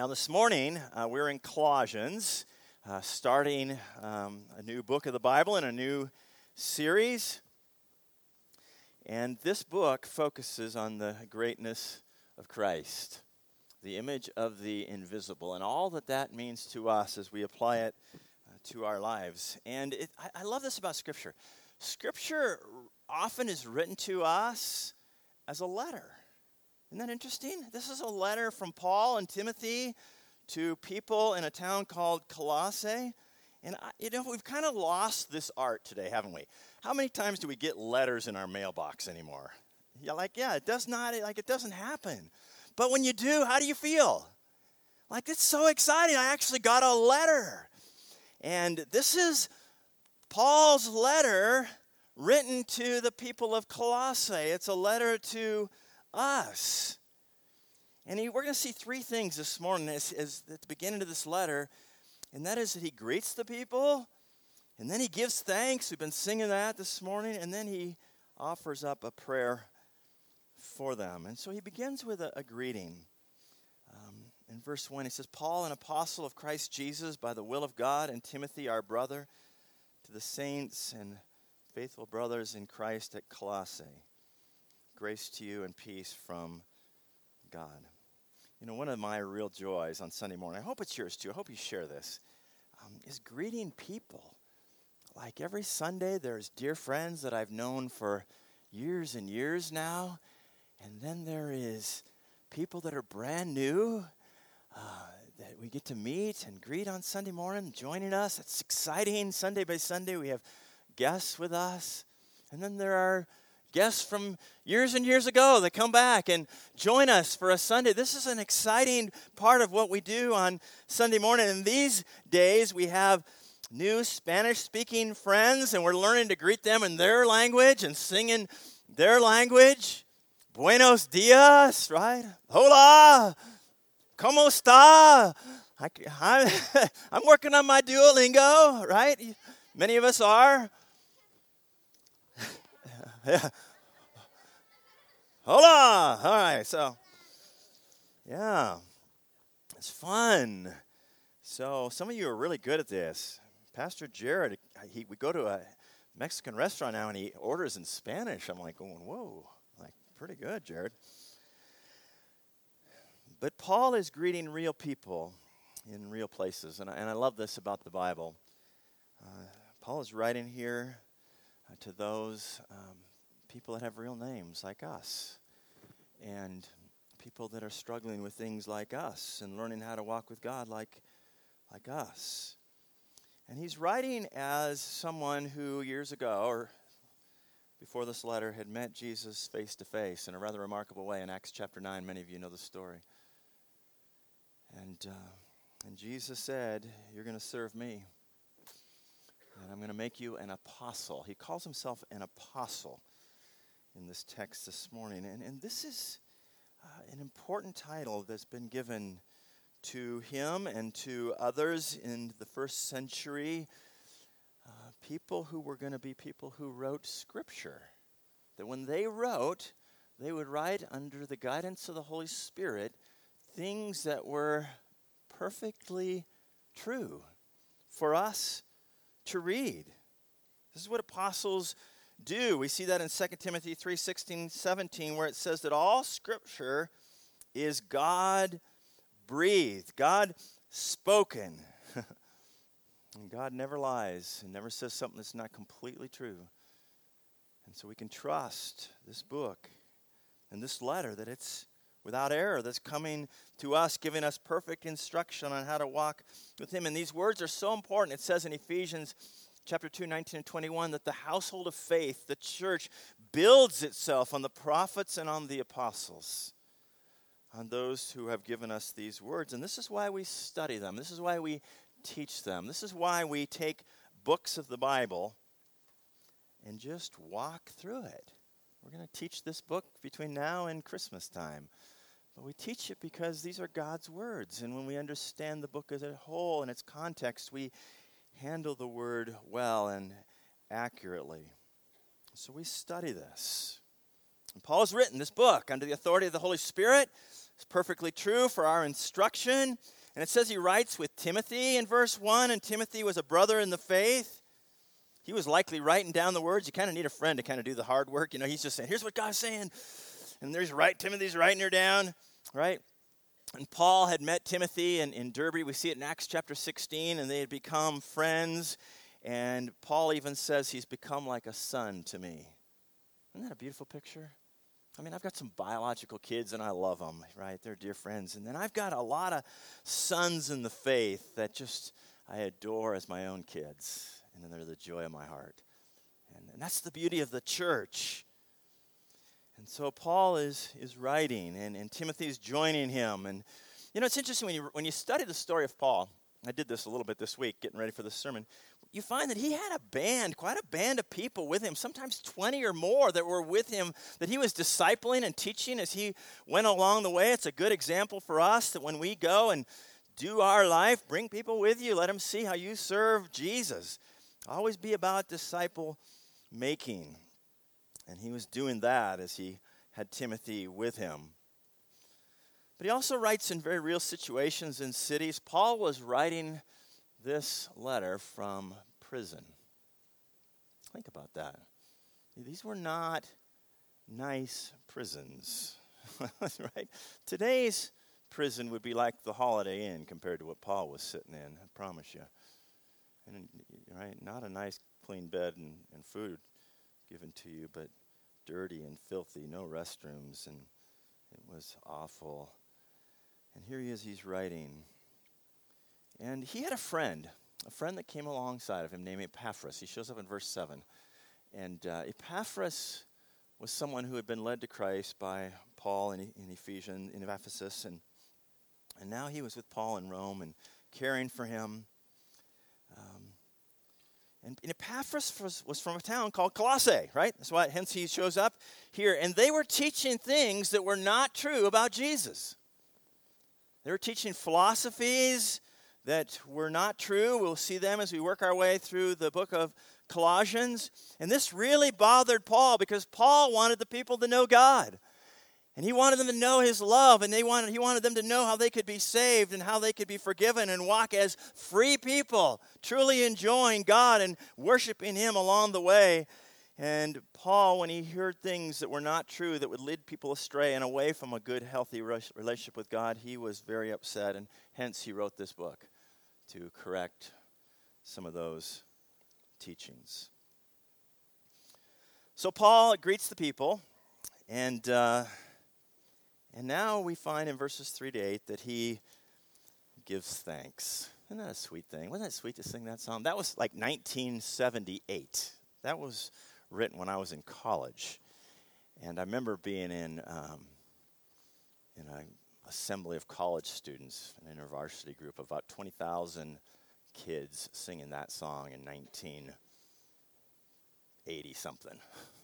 Now, this morning, uh, we're in Colossians, uh, starting um, a new book of the Bible in a new series. And this book focuses on the greatness of Christ, the image of the invisible, and all that that means to us as we apply it uh, to our lives. And it, I, I love this about Scripture. Scripture often is written to us as a letter. Isn't that interesting? This is a letter from Paul and Timothy to people in a town called Colossae. And, I, you know, we've kind of lost this art today, haven't we? How many times do we get letters in our mailbox anymore? Yeah, like, yeah, it does not, like, it doesn't happen. But when you do, how do you feel? Like, it's so exciting. I actually got a letter. And this is Paul's letter written to the people of Colossae. It's a letter to us. And he, we're going to see three things this morning as, as at the beginning of this letter, and that is that he greets the people, and then he gives thanks. We've been singing that this morning, and then he offers up a prayer for them. And so he begins with a, a greeting. Um, in verse 1, he says, Paul, an apostle of Christ Jesus, by the will of God, and Timothy, our brother, to the saints and faithful brothers in Christ at Colossae. Grace to you and peace from God. You know, one of my real joys on Sunday morning, I hope it's yours too, I hope you share this, um, is greeting people. Like every Sunday, there's dear friends that I've known for years and years now, and then there is people that are brand new uh, that we get to meet and greet on Sunday morning, joining us. It's exciting. Sunday by Sunday, we have guests with us. And then there are guests from years and years ago that come back and join us for a Sunday. This is an exciting part of what we do on Sunday morning. In these days, we have new Spanish speaking friends, and we're learning to greet them in their language and sing in their language. Buenos dias, right? Hola, ¿cómo está? I, am working on my Duolingo, right? Many of us are. Yeah. Hola! All right, so, yeah, it's fun. So, some of you are really good at this. Pastor Jared, he, we go to a Mexican restaurant now and he orders in Spanish. I'm like, going, whoa, like, pretty good, Jared. But Paul is greeting real people in real places, and I, and I love this about the Bible. Uh, Paul is writing here uh, to those um, people that have real names like us, and people that are struggling with things like us and learning how to walk with God like, like us. And he's writing as someone who years ago, or before this letter, had met Jesus face to face in a rather remarkable way in Acts chapter 9. Many of you know the story. And, uh, and Jesus said, You're going to serve me. And I'm going to make you an apostle. He calls himself an apostle in this text this morning. And, and this is uh, an important title that's been given to him and to others in the first century. Uh, people who were going to be people who wrote scripture. That when they wrote, they would write under the guidance of the Holy Spirit things that were perfectly true for us to read. This is what apostles do. We see that in 2 Timothy 3 16, 17, where it says that all scripture is God breathed, God spoken. and God never lies and never says something that's not completely true. And so we can trust this book and this letter that it's without error that's coming to us, giving us perfect instruction on how to walk with Him. And these words are so important. It says in Ephesians chapter 2, 19 and 21, that the household of faith, the church, builds itself on the prophets and on the apostles, on those who have given us these words. And this is why we study them. This is why we teach them. This is why we take books of the Bible and just walk through it. We're going to teach this book between now and Christmas time. But we teach it because these are God's words. And when we understand the book as a whole and its context, we handle the word well and accurately. So we study this. And Paul has written this book under the authority of the Holy Spirit It's perfectly true for our instruction. And it says he writes with Timothy in verse 1, and Timothy was a brother in the faith. He was likely writing down the words. You kind of need a friend to kind of do the hard work. You know, he's just saying, here's what God's saying. And there's right, Timothy's writing her down, right? And Paul had met Timothy in, in Derbe. We see it in Acts chapter 16, and they had become friends. And Paul even says he's become like a son to me. Isn't that a beautiful picture? I mean, I've got some biological kids and I love them, right? They're dear friends. And then I've got a lot of sons in the faith that just I adore as my own kids. And then they're the joy of my heart. And, and that's the beauty of the church. And so Paul is, is writing, and, and Timothy's joining him. And you know, it's interesting when you, when you study the story of Paul. I did this a little bit this week, getting ready for this sermon you find that he had a band, quite a band of people with him, sometimes 20 or more that were with him, that he was discipling and teaching as he went along the way. It's a good example for us that when we go and do our life, bring people with you, let them see how you serve Jesus. Always be about disciple making. And he was doing that as he had Timothy with him. But he also writes in very real situations in cities. Paul was writing this letter from prison. Think about that. These were not nice prisons, right? Today's prison would be like the Holiday Inn compared to what Paul was sitting in, I promise you. And, right, not a nice clean bed and, and food given to you, but dirty and filthy, no restrooms, and it was awful. And here he is, he's writing. And he had a friend, a friend that came alongside of him named Epaphras. He shows up in verse 7. And uh, Epaphras was someone who had been led to Christ by Paul in, in Ephesians, in Ephesus. And, and now he was with Paul in Rome and caring for him. And, and Epaphras was, was, from a town called Colossae, right? That's why, hence he shows up here. And they were teaching things that were not true about Jesus. They were teaching philosophies that were not true. We'll see them as we work our way through the book of Colossians. And this really bothered Paul because Paul wanted the people to know God. And he wanted them to know his love, and they wanted, he wanted them to know how they could be saved and how they could be forgiven and walk as free people, truly enjoying God and worshiping him along the way. And Paul, when he heard things that were not true, that would lead people astray and away from a good, healthy relationship with God, he was very upset, and hence he wrote this book to correct some of those teachings. So Paul greets the people, and uh, and now we find in verses three to eight that he gives thanks. Isn't that a sweet thing? Wasn't that sweet to sing that song? That was like 1978. That was written when I was in college, and I remember being in um, in a assembly of college students, an intervarsity group of about 20,000 kids singing that song in 1980 something.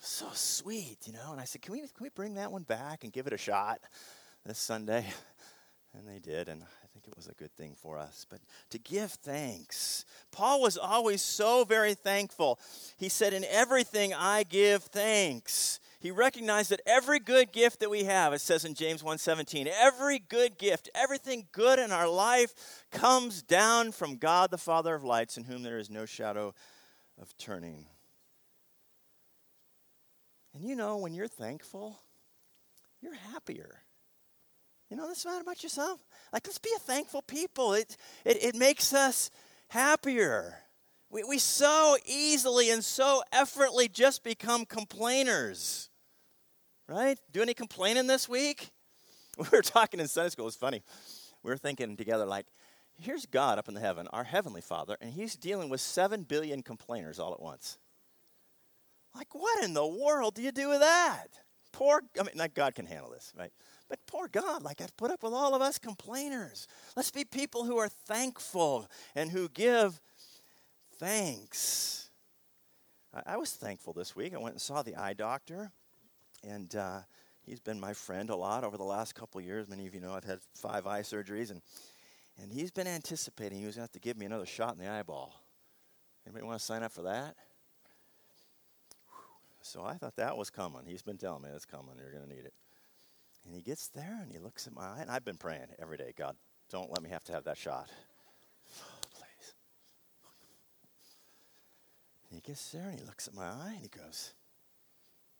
So sweet, you know. And I said, can we, can we bring that one back and give it a shot this Sunday? And they did, and I think it was a good thing for us. But to give thanks. Paul was always so very thankful. He said, In everything I give thanks he recognized that every good gift that we have, it says in James 1:17, every good gift, everything good in our life comes down from God the Father of lights, in whom there is no shadow of turning. And you know, when you're thankful, you're happier. You know, this about yourself. Like, let's be a thankful people. It, it, it makes us happier. We, we so easily and so effortlessly just become complainers right? Do any complaining this week? We were talking in Sunday school. It was funny. We were thinking together, like, here's God up in the heaven, our heavenly Father, and He's dealing with seven billion complainers all at once. Like, what in the world do you do with that? Poor, I mean, not God can handle this, right? But poor God, like, I've put up with all of us complainers. Let's be people who are thankful and who give thanks. I, I was thankful this week. I went and saw the eye doctor. And uh, he's been my friend a lot over the last couple years. Many of you know I've had five eye surgeries, and, and he's been anticipating he was going to have to give me another shot in the eyeball. Anybody want to sign up for that? So I thought that was coming. He's been telling me it's coming. You're going to need it. And he gets there and he looks at my eye, and I've been praying every day God, don't let me have to have that shot. Please. And he gets there and he looks at my eye and he goes,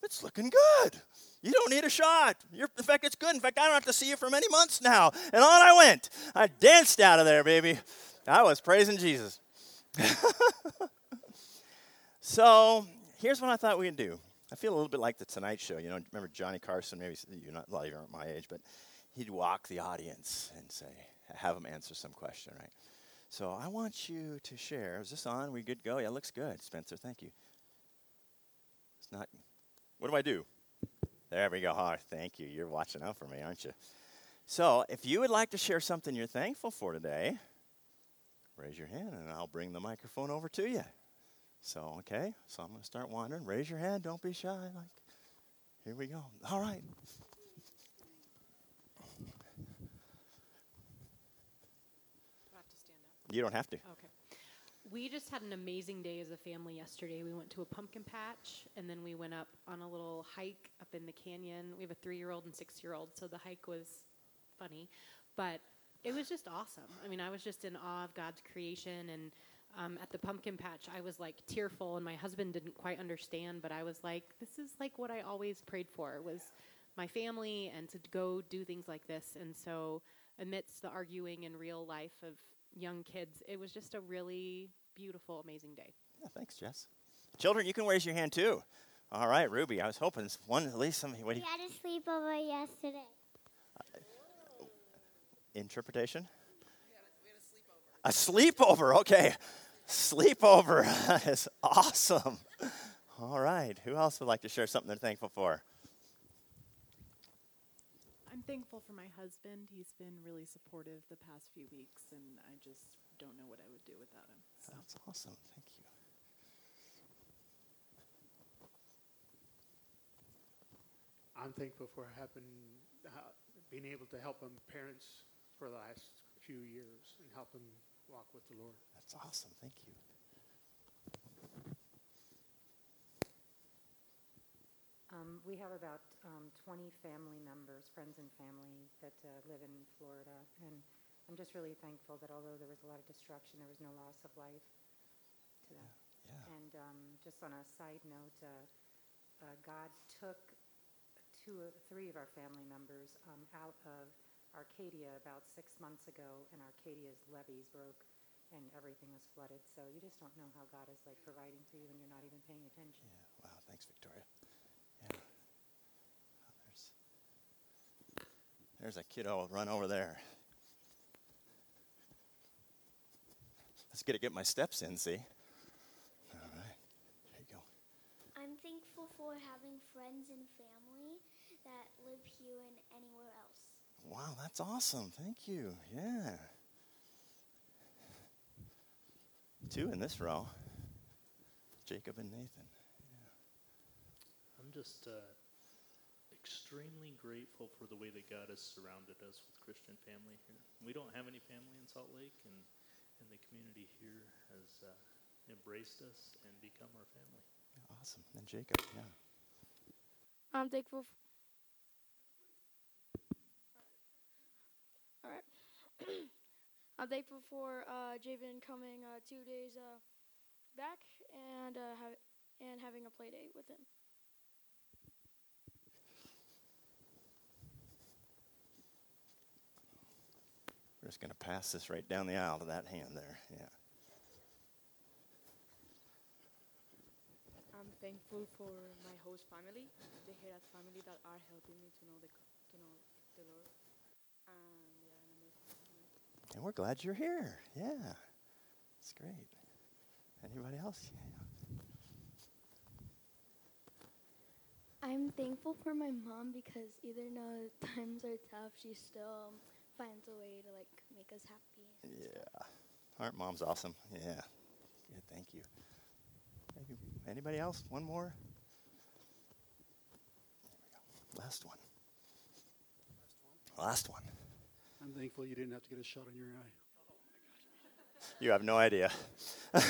It's looking good. You don't need a shot. You're, in fact, it's good. In fact, I don't have to see you for many months now. And on I went. I danced out of there, baby. I was praising Jesus. so here's what I thought we'd do. I feel a little bit like the Tonight Show. You know, remember Johnny Carson? Maybe you're not, well, you aren't my age, but he'd walk the audience and say, have them answer some question, right? So I want you to share. Is this on? We good go? Yeah, looks good. Spencer, thank you. It's not. What do I do? There we go. Oh, thank you. You're watching out for me, aren't you? So if you would like to share something you're thankful for today, raise your hand and I'll bring the microphone over to you. So, okay, so I'm going to start wandering. Raise your hand. Don't be shy. Like, here we go. All right. You don't have to. Okay. We just had an amazing day as a family yesterday. We went to a pumpkin patch and then we went up on a little hike up in the canyon. We have a three year old and six year old, so the hike was funny. But it was just awesome. I mean, I was just in awe of God's creation and um, at the pumpkin patch, I was like tearful, and my husband didn't quite understand. But I was like, "This is like what I always prayed for was my family, and to go do things like this." And so, amidst the arguing in real life of young kids, it was just a really beautiful, amazing day. Yeah, thanks, Jess. Children, you can raise your hand too. All right, Ruby. I was hoping one at least some. What we had a sleepover yesterday. Uh, interpretation. A sleepover, okay. Sleepover is awesome. All right. Who else would like to share something they're thankful for? I'm thankful for my husband. He's been really supportive the past few weeks, and I just don't know what I would do without him. So. That's awesome. Thank you. I'm thankful for having uh, being able to help him parents for the last few years and help him walk with the Lord. That's awesome. Thank you. Um, we have about um, 20 family members, friends and family that uh, live in Florida. And I'm just really thankful that although there was a lot of destruction, there was no loss of life to them. Yeah. yeah. And um, just on a side note, uh, uh, God took two, three of our family members um, out of Arcadia about six months ago, and Arcadia's levees broke and everything was flooded. So you just don't know how God is like providing for you when you're not even paying attention. Yeah. Wow. Thanks, Victoria. Yeah. Oh, there's there's a kiddo run over there. Let's get to get my steps in. See. All right. There you go. I'm thankful for having friends and family that live here and anywhere else. Wow, that's awesome. Thank you. Yeah. Two in this row Jacob and Nathan. Yeah. I'm just uh, extremely grateful for the way that God has surrounded us with Christian family here. We don't have any family in Salt Lake, and, and the community here has uh, embraced us and become our family. Yeah, awesome. And Jacob, yeah. I'm thankful I'm thankful for uh, Javen coming uh, two days uh, back and uh, ha- and having a play date with him. We're just going to pass this right down the aisle to that hand there. Yeah. I'm thankful for my host family, the Herat family that are helping me to know the to know the Lord. And we're glad you're here. Yeah. It's great. Anybody else? I'm thankful for my mom because even though times are tough, she still um, finds a way to like make us happy. Yeah. Aren't moms awesome? Yeah. Good, thank you. Anybody else? One more? Last one. Last one. I'm thankful you didn't have to get a shot in your eye. You have no idea.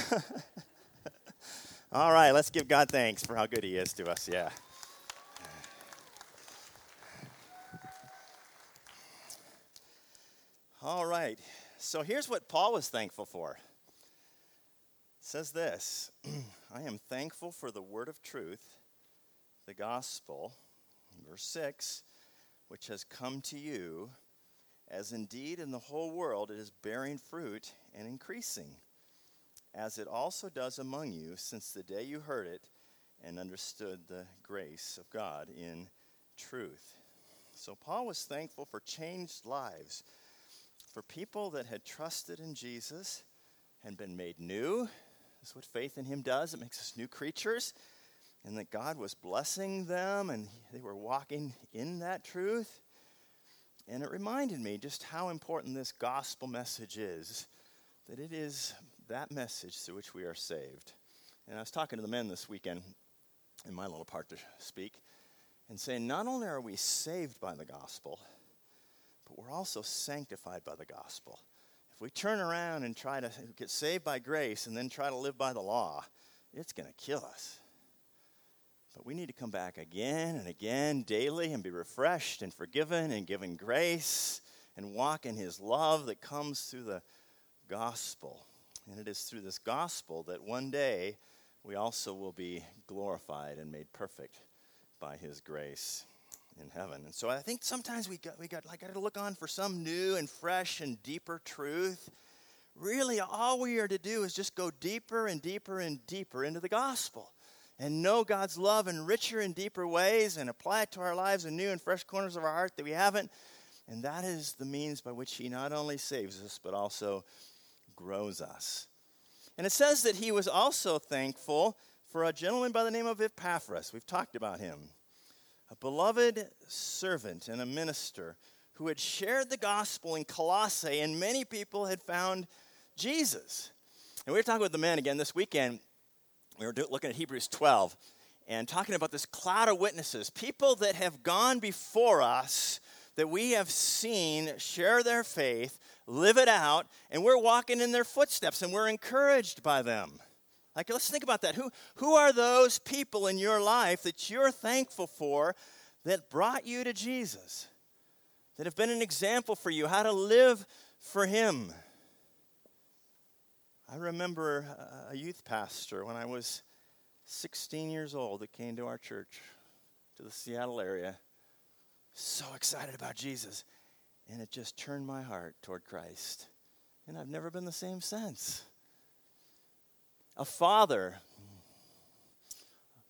All right, let's give God thanks for how good He is to us. Yeah. All right. So here's what Paul was thankful for. It says this I am thankful for the word of truth, the gospel, verse 6, which has come to you, as indeed in the whole world it is bearing fruit and increasing, as it also does among you since the day you heard it and understood the grace of God in truth. So Paul was thankful for changed lives, for people that had trusted in Jesus and been made new. That's what faith in him does. It makes us new creatures. And that God was blessing them and they were walking in that truth. And it reminded me just how important this gospel message is that it is that message through which we are saved. And I was talking to the men this weekend in my little part to speak and saying, not only are we saved by the gospel, but we're also sanctified by the gospel. If we turn around and try to get saved by grace and then try to live by the law, it's going to kill us. But we need to come back again and again daily and be refreshed and forgiven and given grace and walk in His love that comes through the gospel. And it is through this gospel that one day we also will be glorified and made perfect by his grace in heaven. And so I think sometimes we got we got like got to look on for some new and fresh and deeper truth. Really all we are to do is just go deeper and deeper and deeper into the gospel and know God's love in richer and deeper ways and apply it to our lives in new and fresh corners of our heart that we haven't. And that is the means by which he not only saves us but also grows us. And it says that he was also thankful for a gentleman by the name of Epaphras. We've talked about him. A beloved servant and a minister who had shared the gospel in Colossae, and many people had found Jesus. And we were talking with the man again this weekend. We were looking at Hebrews 12 and talking about this cloud of witnesses, people that have gone before us that we have seen share their faith live it out, and we're walking in their footsteps and we're encouraged by them. Like, let's think about that. Who, who are those people in your life that you're thankful for that brought you to Jesus, that have been an example for you, how to live for Him? I remember a youth pastor when I was 16 years old that came to our church, to the Seattle area, so excited about Jesus and it just turned my heart toward Christ. And I've never been the same since. A father,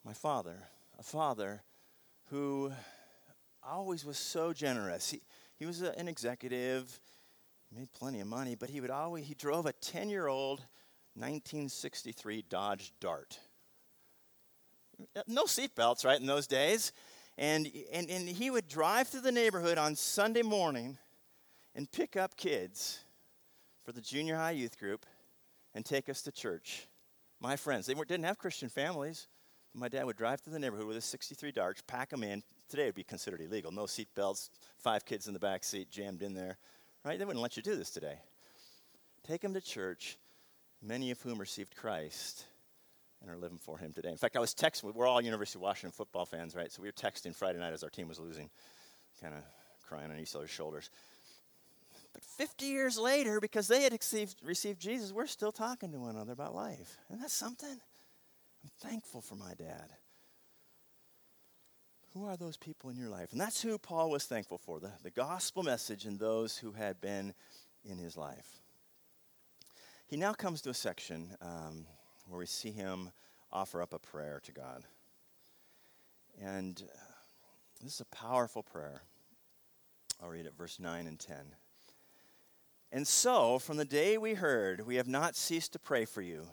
my father, a father who always was so generous. He, he was a, an executive, made plenty of money, but he would always, he drove a 10 year old 1963 Dodge Dart. No seatbelts, right, in those days. And, and, and he would drive through the neighborhood on Sunday morning and pick up kids for the junior high youth group and take us to church. My friends, they didn't have Christian families. My dad would drive through the neighborhood with a 63 Dodge, pack them in. Today it would be considered illegal. No seatbelts, five kids in the back seat jammed in there. Right? They wouldn't let you do this today. Take them to church, many of whom received Christ and are living for him today. In fact, I was texting, we're all University of Washington football fans, right? So we were texting Friday night as our team was losing, kind of crying on each other's shoulders. But 50 years later, because they had received, received Jesus, we're still talking to one another about life. And that's something. I'm thankful for my dad. Who are those people in your life? And that's who Paul was thankful for the, the gospel message and those who had been in his life. He now comes to a section um, where we see him offer up a prayer to God. And uh, this is a powerful prayer. I'll read it, verse 9 and 10. And so, from the day we heard, we have not ceased to pray for you,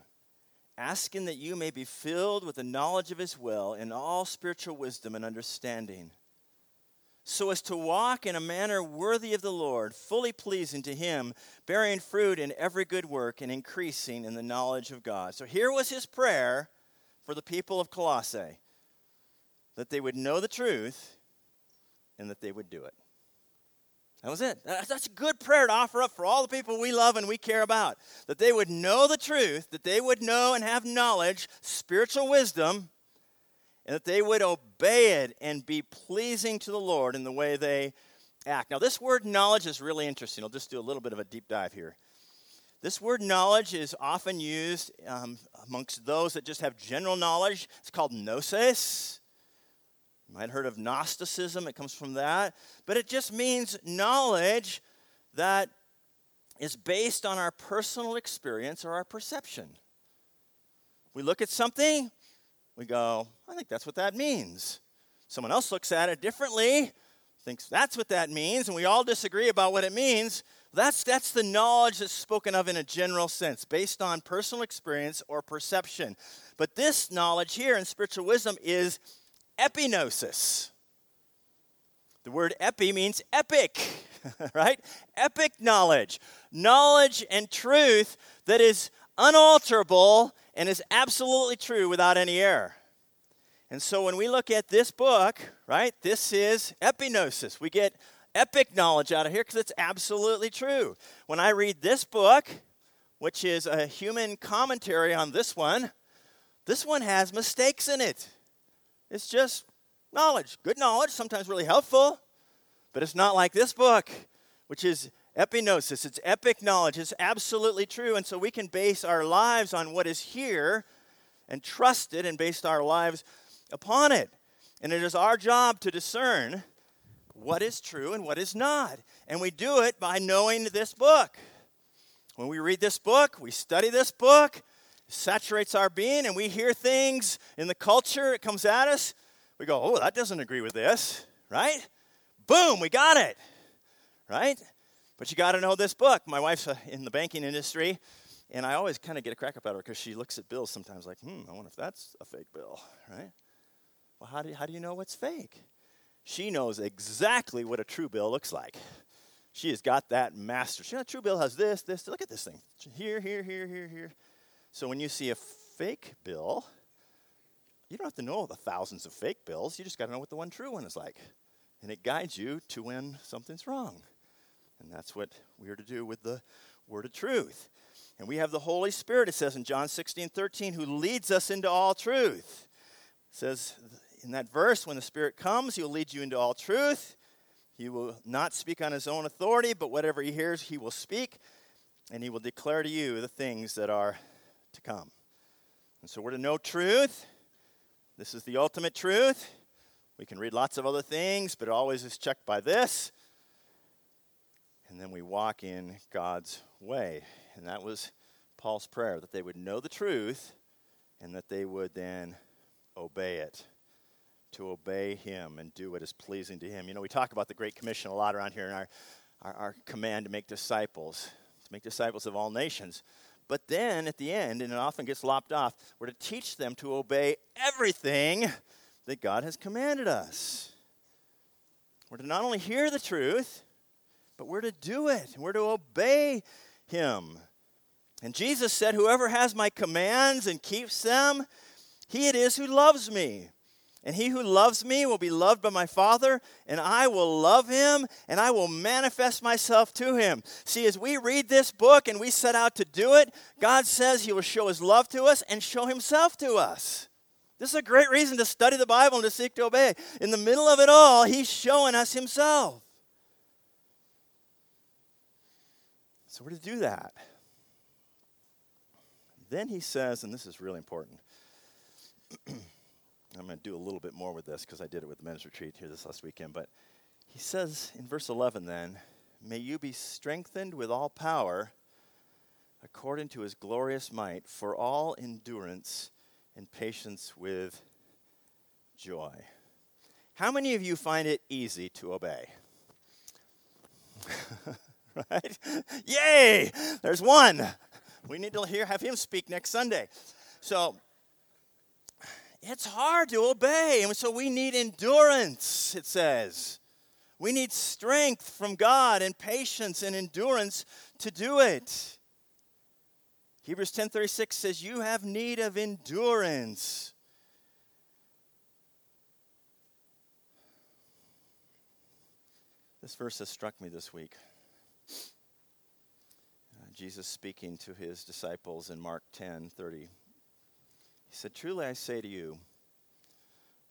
asking that you may be filled with the knowledge of His will in all spiritual wisdom and understanding, so as to walk in a manner worthy of the Lord, fully pleasing to Him, bearing fruit in every good work and increasing in the knowledge of God. So, here was his prayer for the people of Colossae that they would know the truth and that they would do it. That was it. That's a good prayer to offer up for all the people we love and we care about. That they would know the truth, that they would know and have knowledge, spiritual wisdom, and that they would obey it and be pleasing to the Lord in the way they act. Now, this word knowledge is really interesting. I'll just do a little bit of a deep dive here. This word knowledge is often used um, amongst those that just have general knowledge. It's called gnosis. You might have heard of Gnosticism, it comes from that. But it just means knowledge that is based on our personal experience or our perception. We look at something, we go, I think that's what that means. Someone else looks at it differently, thinks that's what that means, and we all disagree about what it means. That's, that's the knowledge that's spoken of in a general sense, based on personal experience or perception. But this knowledge here in spiritual wisdom is epignosis. The word epi means epic, right? Epic knowledge. Knowledge and truth that is unalterable and is absolutely true without any error. And so when we look at this book, right, this is epignosis. We get epic knowledge out of here because it's absolutely true. When I read this book, which is a human commentary on this one, this one has mistakes in it. It's just knowledge, good knowledge, sometimes really helpful, but it's not like this book, which is epignosis. It's epic knowledge. It's absolutely true. And so we can base our lives on what is here and trust it and base our lives upon it. And it is our job to discern what is true and what is not. And we do it by knowing this book. When we read this book, we study this book, saturates our being, and we hear things in the culture, it comes at us. We go, oh, that doesn't agree with this, right? Boom, we got it, right? But you got to know this book. My wife's uh, in the banking industry, and I always kind of get a crack up at her because she looks at bills sometimes like, hmm, I wonder if that's a fake bill, right? Well, how do you, how do you know what's fake? She knows exactly what a true bill looks like. She has got that master. She, you know, a true bill has this, this. Look at this thing. Here, here, here, here, here. So when you see a fake bill, you don't have to know the thousands of fake bills. You just got to know what the one true one is like. And it guides you to when something's wrong. And that's what we are to do with the word of truth. And we have the Holy Spirit, it says in John 16, 13, who leads us into all truth. It says in that verse, when the Spirit comes, he will lead you into all truth. He will not speak on his own authority, but whatever he hears, he will speak, and he will declare to you the things that are to come. And so we're to know truth. This is the ultimate truth. We can read lots of other things, but it always is checked by this. And then we walk in God's way. And that was Paul's prayer that they would know the truth and that they would then obey it. To obey him and do what is pleasing to him. You know, we talk about the Great Commission a lot around here in our, our, our command to make disciples, to make disciples of all nations. But then at the end, and it often gets lopped off, we're to teach them to obey everything that God has commanded us. We're to not only hear the truth, but we're to do it. We're to obey him. And Jesus said, Whoever has my commands and keeps them, he it is who loves me. And he who loves me will be loved by my Father, and I will love him, and I will manifest myself to him. See, as we read this book and we set out to do it, God says he will show his love to us and show himself to us. This is a great reason to study the Bible and to seek to obey. In the middle of it all, he's showing us himself. So we're to do that. Then he says, and this is really important. I'm going to do a little bit more with this because I did it with the men's retreat here this last weekend. But he says in verse 11, then, may you be strengthened with all power according to his glorious might for all endurance and patience with joy. How many of you find it easy to obey? right? Yay! There's one. We need to hear have him speak next Sunday. So it's hard to obey, and so we need endurance, it says. We need strength from God and patience and endurance to do it. Hebrews 10:36 says you have need of endurance. This verse has struck me this week. Uh, Jesus speaking to his disciples in Mark 10 30. He said, Truly I say to you,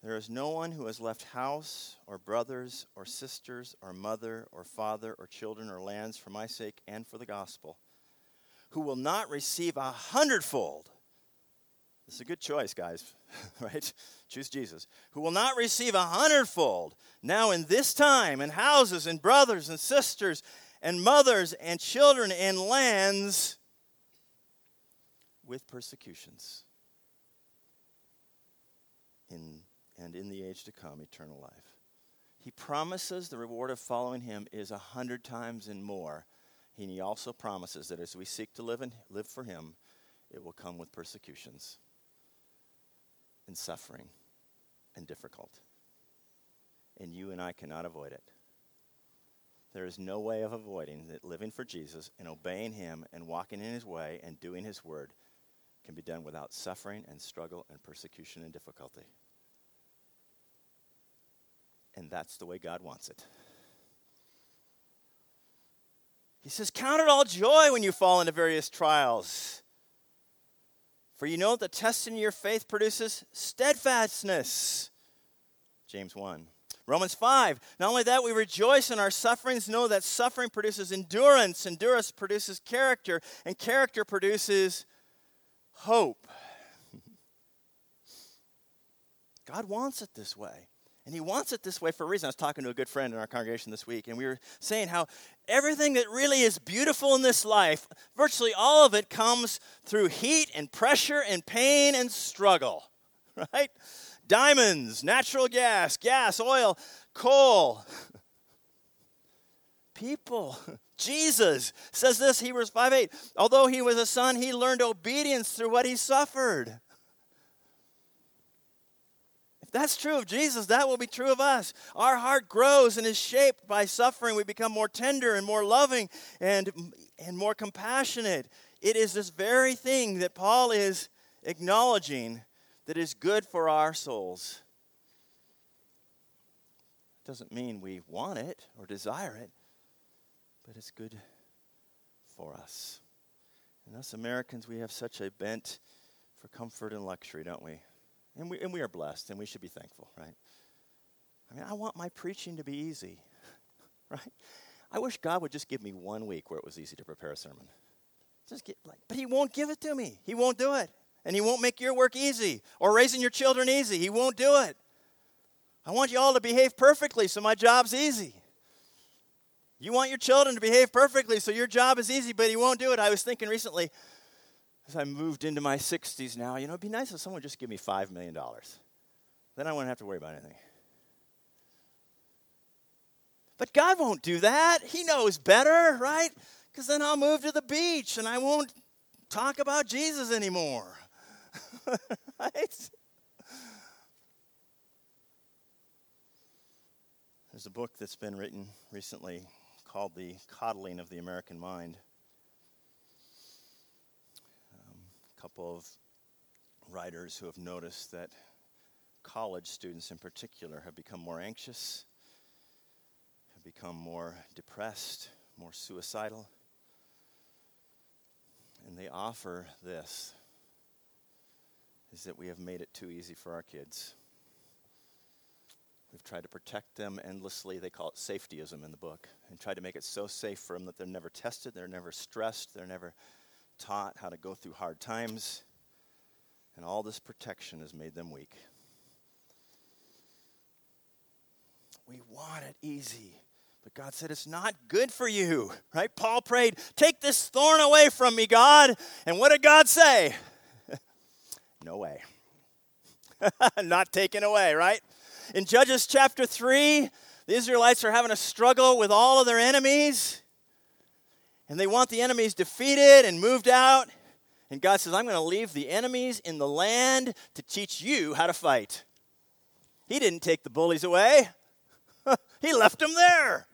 There is no one who has left house or brothers or sisters or mother or father or children or lands for my sake and for the gospel who will not receive a hundredfold. This is a good choice, guys, right? Choose Jesus. Who will not receive a hundredfold now in this time, and houses, and brothers, and sisters, and mothers, and children, and lands with persecutions. In, and in the age to come, eternal life. He promises the reward of following him is a hundred times and more. And he also promises that as we seek to live, and live for him, it will come with persecutions and suffering and difficult. And you and I cannot avoid it. There is no way of avoiding that living for Jesus and obeying him and walking in his way and doing his word can be done without suffering and struggle and persecution and difficulty. And that's the way God wants it. He says, Count it all joy when you fall into various trials. For you know the testing your faith produces steadfastness. James 1. Romans 5. Not only that, we rejoice in our sufferings, know that suffering produces endurance, endurance produces character, and character produces hope. God wants it this way. And he wants it this way for a reason. I was talking to a good friend in our congregation this week, and we were saying how everything that really is beautiful in this life, virtually all of it comes through heat and pressure and pain and struggle, right? Diamonds, natural gas, gas, oil, coal. People. Jesus says this, Hebrews 5 8. Although he was a son, he learned obedience through what he suffered. If that's true of Jesus, that will be true of us. Our heart grows and is shaped by suffering. We become more tender and more loving and, and more compassionate. It is this very thing that Paul is acknowledging that is good for our souls. It doesn't mean we want it or desire it, but it's good for us. And us Americans, we have such a bent for comfort and luxury, don't we? And we, and we are blessed, and we should be thankful, right? I mean, I want my preaching to be easy, right? I wish God would just give me one week where it was easy to prepare a sermon. Just get like, but He won't give it to me. He won't do it, and He won't make your work easy or raising your children easy. He won't do it. I want you all to behave perfectly, so my job's easy. You want your children to behave perfectly, so your job is easy, but He won't do it. I was thinking recently as I moved into my 60s now, you know, it'd be nice if someone just give me $5 million. Then I wouldn't have to worry about anything. But God won't do that. He knows better, right? Because then I'll move to the beach and I won't talk about Jesus anymore. right? There's a book that's been written recently called The Coddling of the American Mind. a couple of writers who have noticed that college students in particular have become more anxious, have become more depressed, more suicidal. And they offer this is that we have made it too easy for our kids. We've tried to protect them endlessly. They call it safetyism in the book, and tried to make it so safe for them that they're never tested, they're never stressed, they're never taught how to go through hard times, and all this protection has made them weak. We want it easy. But God said, It's not good for you, right? Paul prayed, Take this thorn away from me, God. And what did God say? no way. not taken away, right? In Judges chapter 3, the Israelites are having a struggle with all of their enemies and they want the enemies defeated and moved out. And God says, I'm going to leave the enemies in the land to teach you how to fight. He didn't take the bullies away, he left them there.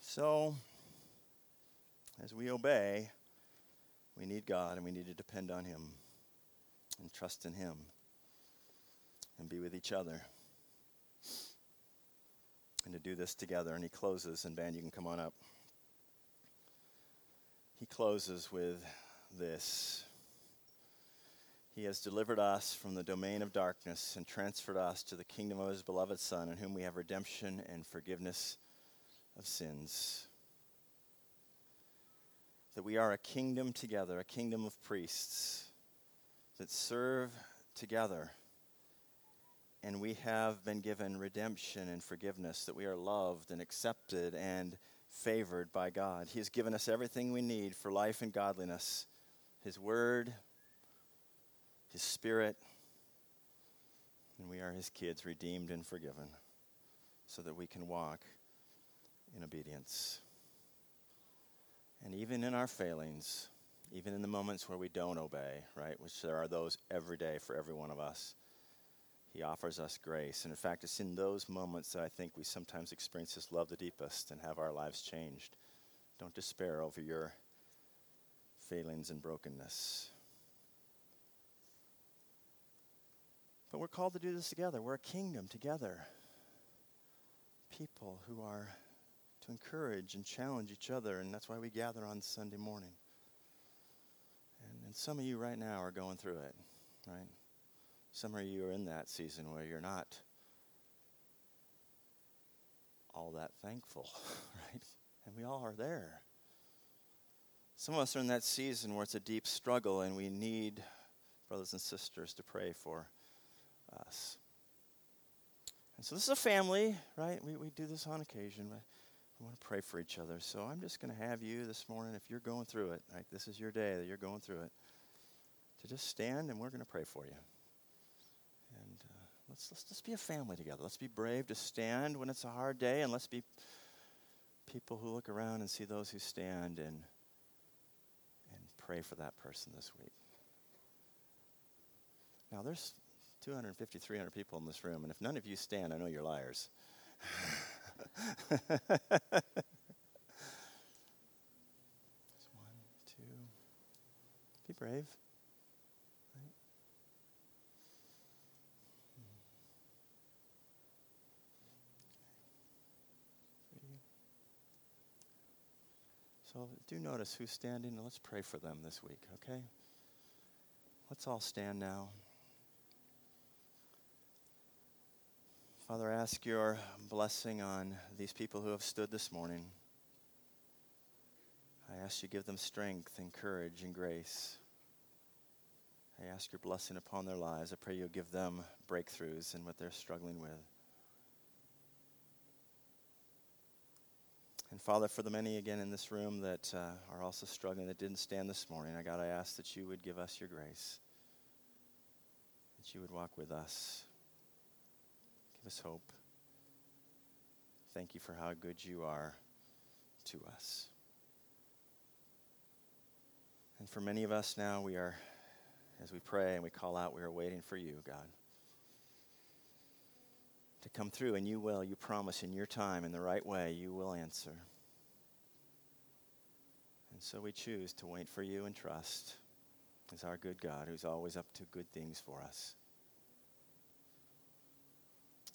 So, as we obey, we need God and we need to depend on Him and trust in Him and be with each other. And to do this together. And he closes, and band, you can come on up. he closes with this He has delivered us from the domain of darkness and transferred us to the kingdom of His beloved Son, in whom we have redemption and forgiveness of sins. That we are a kingdom together, a kingdom of priests that serve together. And we have been given redemption and forgiveness, that we are loved and accepted and favored by God. He has given us everything we need for life and godliness His Word, His Spirit, and we are His kids, redeemed and forgiven, so that we can walk in obedience. And even in our failings, even in the moments where we don't obey, right, which there are those every day for every one of us, He offers us grace. And in fact, it's in those moments that I think we sometimes experience His love the deepest and have our lives changed. Don't despair over your failings and brokenness. But we're called to do this together. We're a kingdom together. People who are to encourage and challenge each other, and that's why we gather on Sunday morning. And, and some of you right now are going through it, right? Some of you are in that season where you're not all that thankful, right? And we all are there. Some of us are in that season where it's a deep struggle and we need brothers and sisters to pray for us. And so this is a family, right? We, we do this on occasion, but we want to pray for each other. So I'm just going to have you this morning, if you're going through it, like This is your day that you're going through it, to just stand and we're going to pray for you. And uh, let's, let's just be a family together. Let's be brave to stand when it's a hard day, and let's be people who look around and see those who stand and, and pray for that person this week. Now, there's 250, 300 people in this room, and if none of you stand, I know you're liars. one, two. Be brave. So do notice who's standing, and let's pray for them this week, okay? Let's all stand now. Father, I ask your blessing on these people who have stood this morning. I ask you give them strength and courage and grace. I ask your blessing upon their lives. I pray you'll give them breakthroughs in what they're struggling with. And Father, for the many again in this room that uh, are also struggling, that didn't stand this morning, I God, I ask that you would give us your grace, that you would walk with us. Give us hope. Thank you for how good you are to us. And for many of us now, we are, as we pray and we call out, we are waiting for you, God, to come through. And you will. You promise in your time, in the right way, you will answer. And so we choose to wait for you and trust as our good God who's always up to good things for us.